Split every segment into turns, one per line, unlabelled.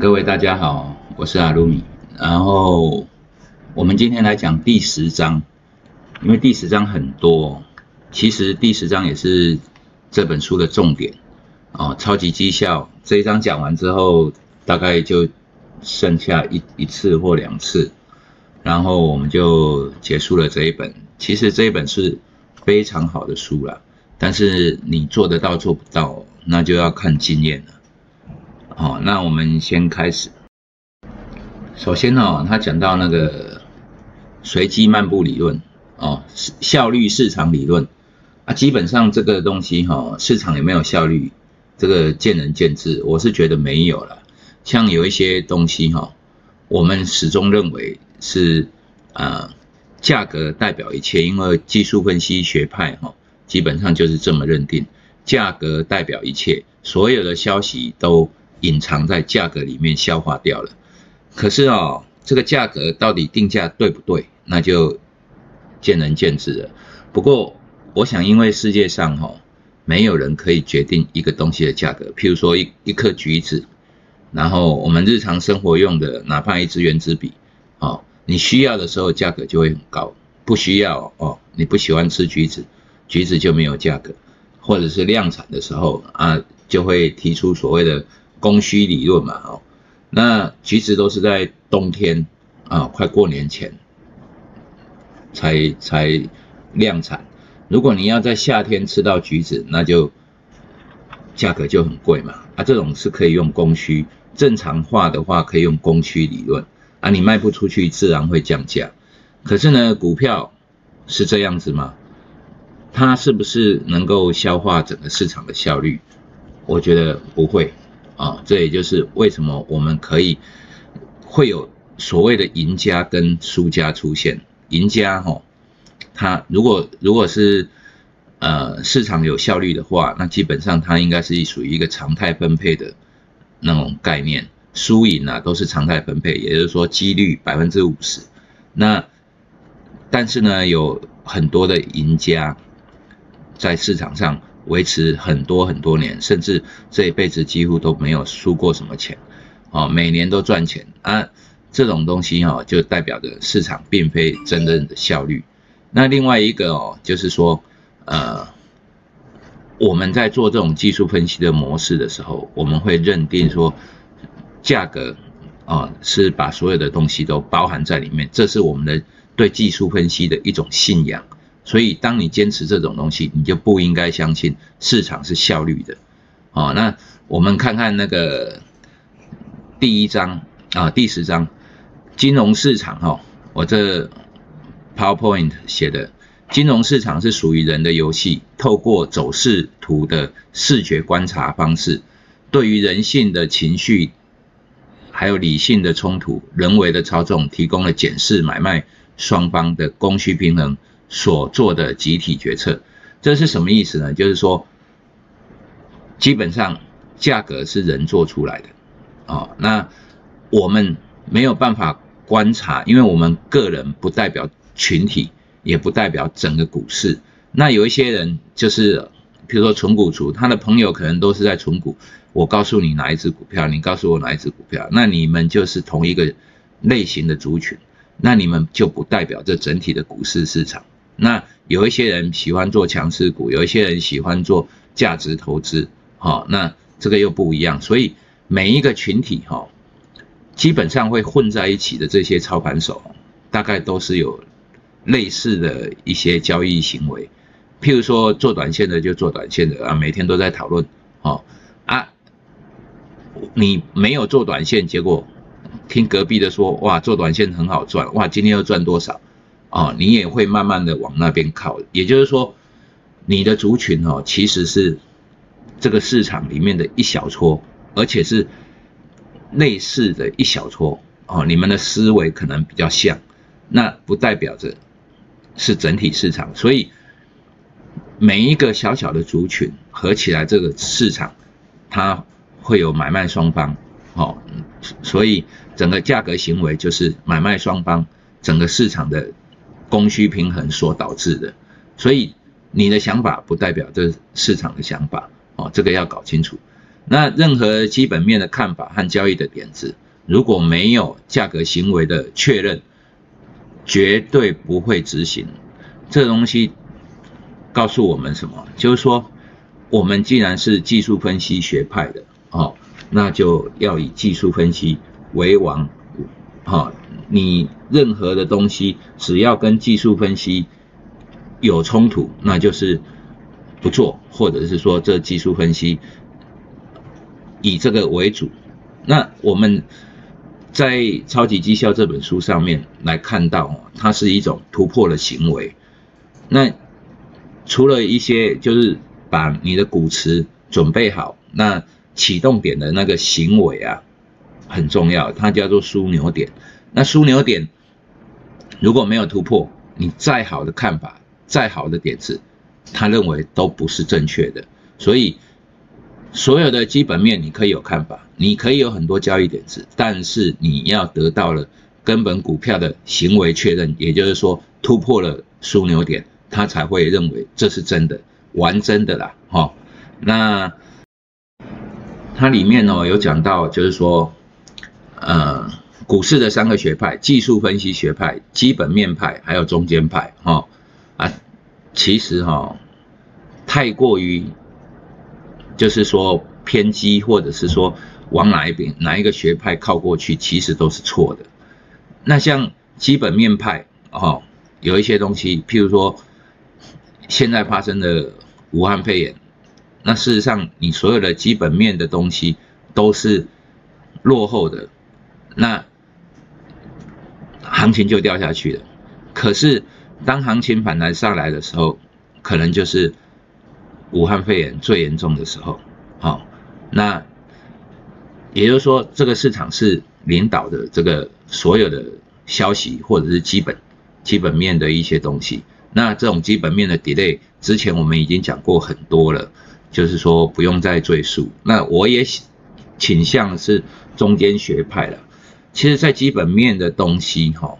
各位大家好，我是阿鲁米。然后我们今天来讲第十章，因为第十章很多，其实第十章也是这本书的重点哦。超级绩效这一章讲完之后，大概就剩下一一次或两次，然后我们就结束了这一本。其实这一本是非常好的书了，但是你做得到做不到，那就要看经验了。好，那我们先开始。首先呢，他讲到那个随机漫步理论，哦，效率市场理论啊，基本上这个东西哈，市场有没有效率，这个见仁见智。我是觉得没有了。像有一些东西哈，我们始终认为是啊，价格代表一切，因为技术分析学派哈，基本上就是这么认定，价格代表一切，所有的消息都。隐藏在价格里面消化掉了，可是哦，这个价格到底定价对不对，那就见仁见智了。不过，我想，因为世界上哈，没有人可以决定一个东西的价格。譬如说，一一颗橘子，然后我们日常生活用的，哪怕一支圆珠笔，哦，你需要的时候价格就会很高，不需要哦，你不喜欢吃橘子，橘子就没有价格，或者是量产的时候啊，就会提出所谓的。供需理论嘛，哦，那橘子都是在冬天啊，快过年前才才量产。如果你要在夏天吃到橘子，那就价格就很贵嘛。啊，这种是可以用供需正常化的话，可以用供需理论啊。你卖不出去，自然会降价。可是呢，股票是这样子吗？它是不是能够消化整个市场的效率？我觉得不会。啊，这也就是为什么我们可以会有所谓的赢家跟输家出现。赢家哈，他如果如果是呃市场有效率的话，那基本上它应该是属于一个常态分配的那种概念，输赢啊都是常态分配，也就是说几率百分之五十。那但是呢，有很多的赢家在市场上。维持很多很多年，甚至这一辈子几乎都没有输过什么钱，哦，每年都赚钱啊，这种东西哈，就代表着市场并非真正的效率。那另外一个哦，就是说，呃，我们在做这种技术分析的模式的时候，我们会认定说，价格啊是把所有的东西都包含在里面，这是我们的对技术分析的一种信仰。所以，当你坚持这种东西，你就不应该相信市场是效率的。哦，那我们看看那个第一章啊，第十章，金融市场哈，我这 PowerPoint 写的，金融市场是属于人的游戏，透过走势图的视觉观察方式，对于人性的情绪，还有理性的冲突，人为的操纵，提供了检视买卖双方的供需平衡。所做的集体决策，这是什么意思呢？就是说，基本上价格是人做出来的，哦，那我们没有办法观察，因为我们个人不代表群体，也不代表整个股市。那有一些人就是，比如说纯股族，他的朋友可能都是在纯股，我告诉你哪一只股票，你告诉我哪一只股票，那你们就是同一个类型的族群，那你们就不代表这整体的股市市场。那有一些人喜欢做强势股，有一些人喜欢做价值投资，好，那这个又不一样。所以每一个群体哈，基本上会混在一起的这些操盘手，大概都是有类似的一些交易行为。譬如说做短线的就做短线的啊，每天都在讨论，哦啊，你没有做短线，结果听隔壁的说，哇，做短线很好赚，哇，今天又赚多少？哦，你也会慢慢的往那边靠，也就是说，你的族群哦，其实是这个市场里面的一小撮，而且是类似的一小撮哦，你们的思维可能比较像，那不代表着是整体市场，所以每一个小小的族群合起来，这个市场它会有买卖双方，哦，所以整个价格行为就是买卖双方整个市场的。供需平衡所导致的，所以你的想法不代表这市场的想法哦，这个要搞清楚。那任何基本面的看法和交易的点子，如果没有价格行为的确认，绝对不会执行。这东西告诉我们什么？就是说，我们既然是技术分析学派的，哦，那就要以技术分析为王。好，你任何的东西只要跟技术分析有冲突，那就是不做，或者是说这技术分析以这个为主。那我们在《超级绩效》这本书上面来看到，它是一种突破的行为。那除了一些就是把你的股池准备好，那启动点的那个行为啊。很重要，它叫做枢纽点。那枢纽点如果没有突破，你再好的看法、再好的点子，他认为都不是正确的。所以，所有的基本面你可以有看法，你可以有很多交易点子，但是你要得到了根本股票的行为确认，也就是说突破了枢纽点，他才会认为这是真的，完真的啦，哈。那它里面呢有讲到，就是说。呃，股市的三个学派：技术分析学派、基本面派，还有中间派。哈啊，其实哈，太过于就是说偏激，或者是说往哪一边哪一个学派靠过去，其实都是错的。那像基本面派，哈，有一些东西，譬如说现在发生的武汉肺炎，那事实上你所有的基本面的东西都是落后的。那行情就掉下去了。可是当行情反弹上来的时候，可能就是武汉肺炎最严重的时候。好，那也就是说，这个市场是领导的这个所有的消息或者是基本基本面的一些东西。那这种基本面的 delay，之前我们已经讲过很多了，就是说不用再赘述。那我也倾向是中间学派了。其实，在基本面的东西哈，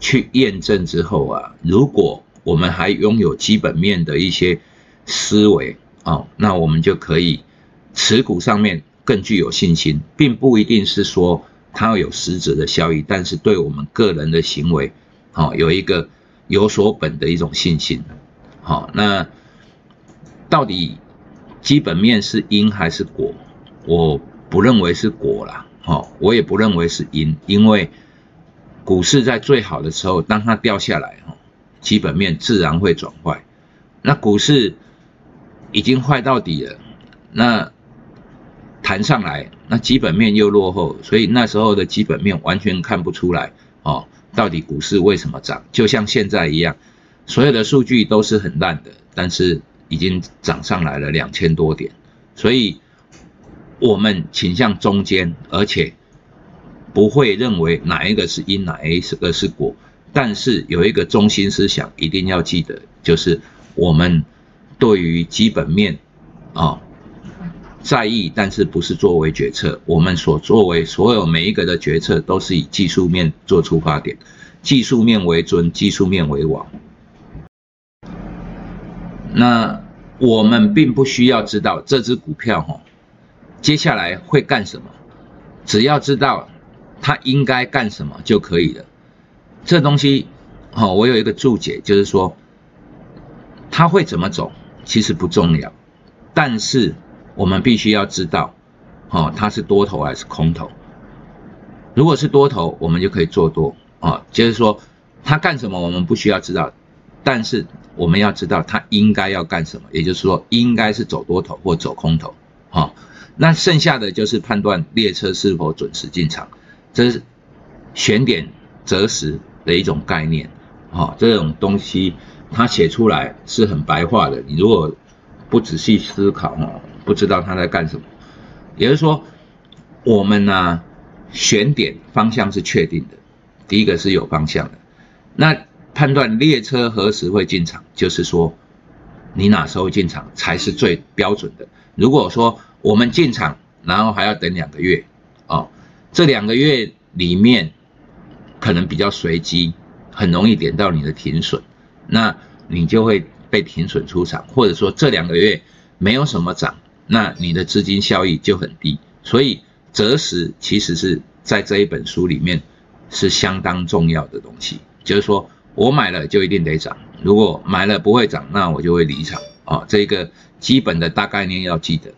去验证之后啊，如果我们还拥有基本面的一些思维啊，那我们就可以持股上面更具有信心，并不一定是说它要有实质的效益，但是对我们个人的行为，好有一个有所本的一种信心。好，那到底基本面是因还是果？我不认为是果啦。好，我也不认为是因，因为股市在最好的时候，当它掉下来，哈，基本面自然会转坏。那股市已经坏到底了，那弹上来，那基本面又落后，所以那时候的基本面完全看不出来，哦，到底股市为什么涨？就像现在一样，所有的数据都是很烂的，但是已经涨上来了两千多点，所以。我们倾向中间，而且不会认为哪一个是因，哪一个是果。但是有一个中心思想一定要记得，就是我们对于基本面啊在意，但是不是作为决策。我们所作为所有每一个的决策都是以技术面做出发点，技术面为尊，技术面为王。那我们并不需要知道这只股票哈。接下来会干什么？只要知道他应该干什么就可以了。这东西，好，我有一个注解，就是说他会怎么走，其实不重要，但是我们必须要知道，哦，它是多头还是空头。如果是多头，我们就可以做多啊。就是说他干什么，我们不需要知道，但是我们要知道他应该要干什么，也就是说应该是走多头或走空头，啊。那剩下的就是判断列车是否准时进场，这是选点择时的一种概念，哈，这种东西它写出来是很白话的，你如果不仔细思考，哦，不知道他在干什么。也就是说，我们呢选点方向是确定的，第一个是有方向的。那判断列车何时会进场，就是说你哪时候进场才是最标准的。如果说我们进场，然后还要等两个月，哦，这两个月里面可能比较随机，很容易点到你的停损，那你就会被停损出场，或者说这两个月没有什么涨，那你的资金效益就很低。所以择时其实是在这一本书里面是相当重要的东西，就是说我买了就一定得涨，如果买了不会涨，那我就会离场啊。这个基本的大概念要记得。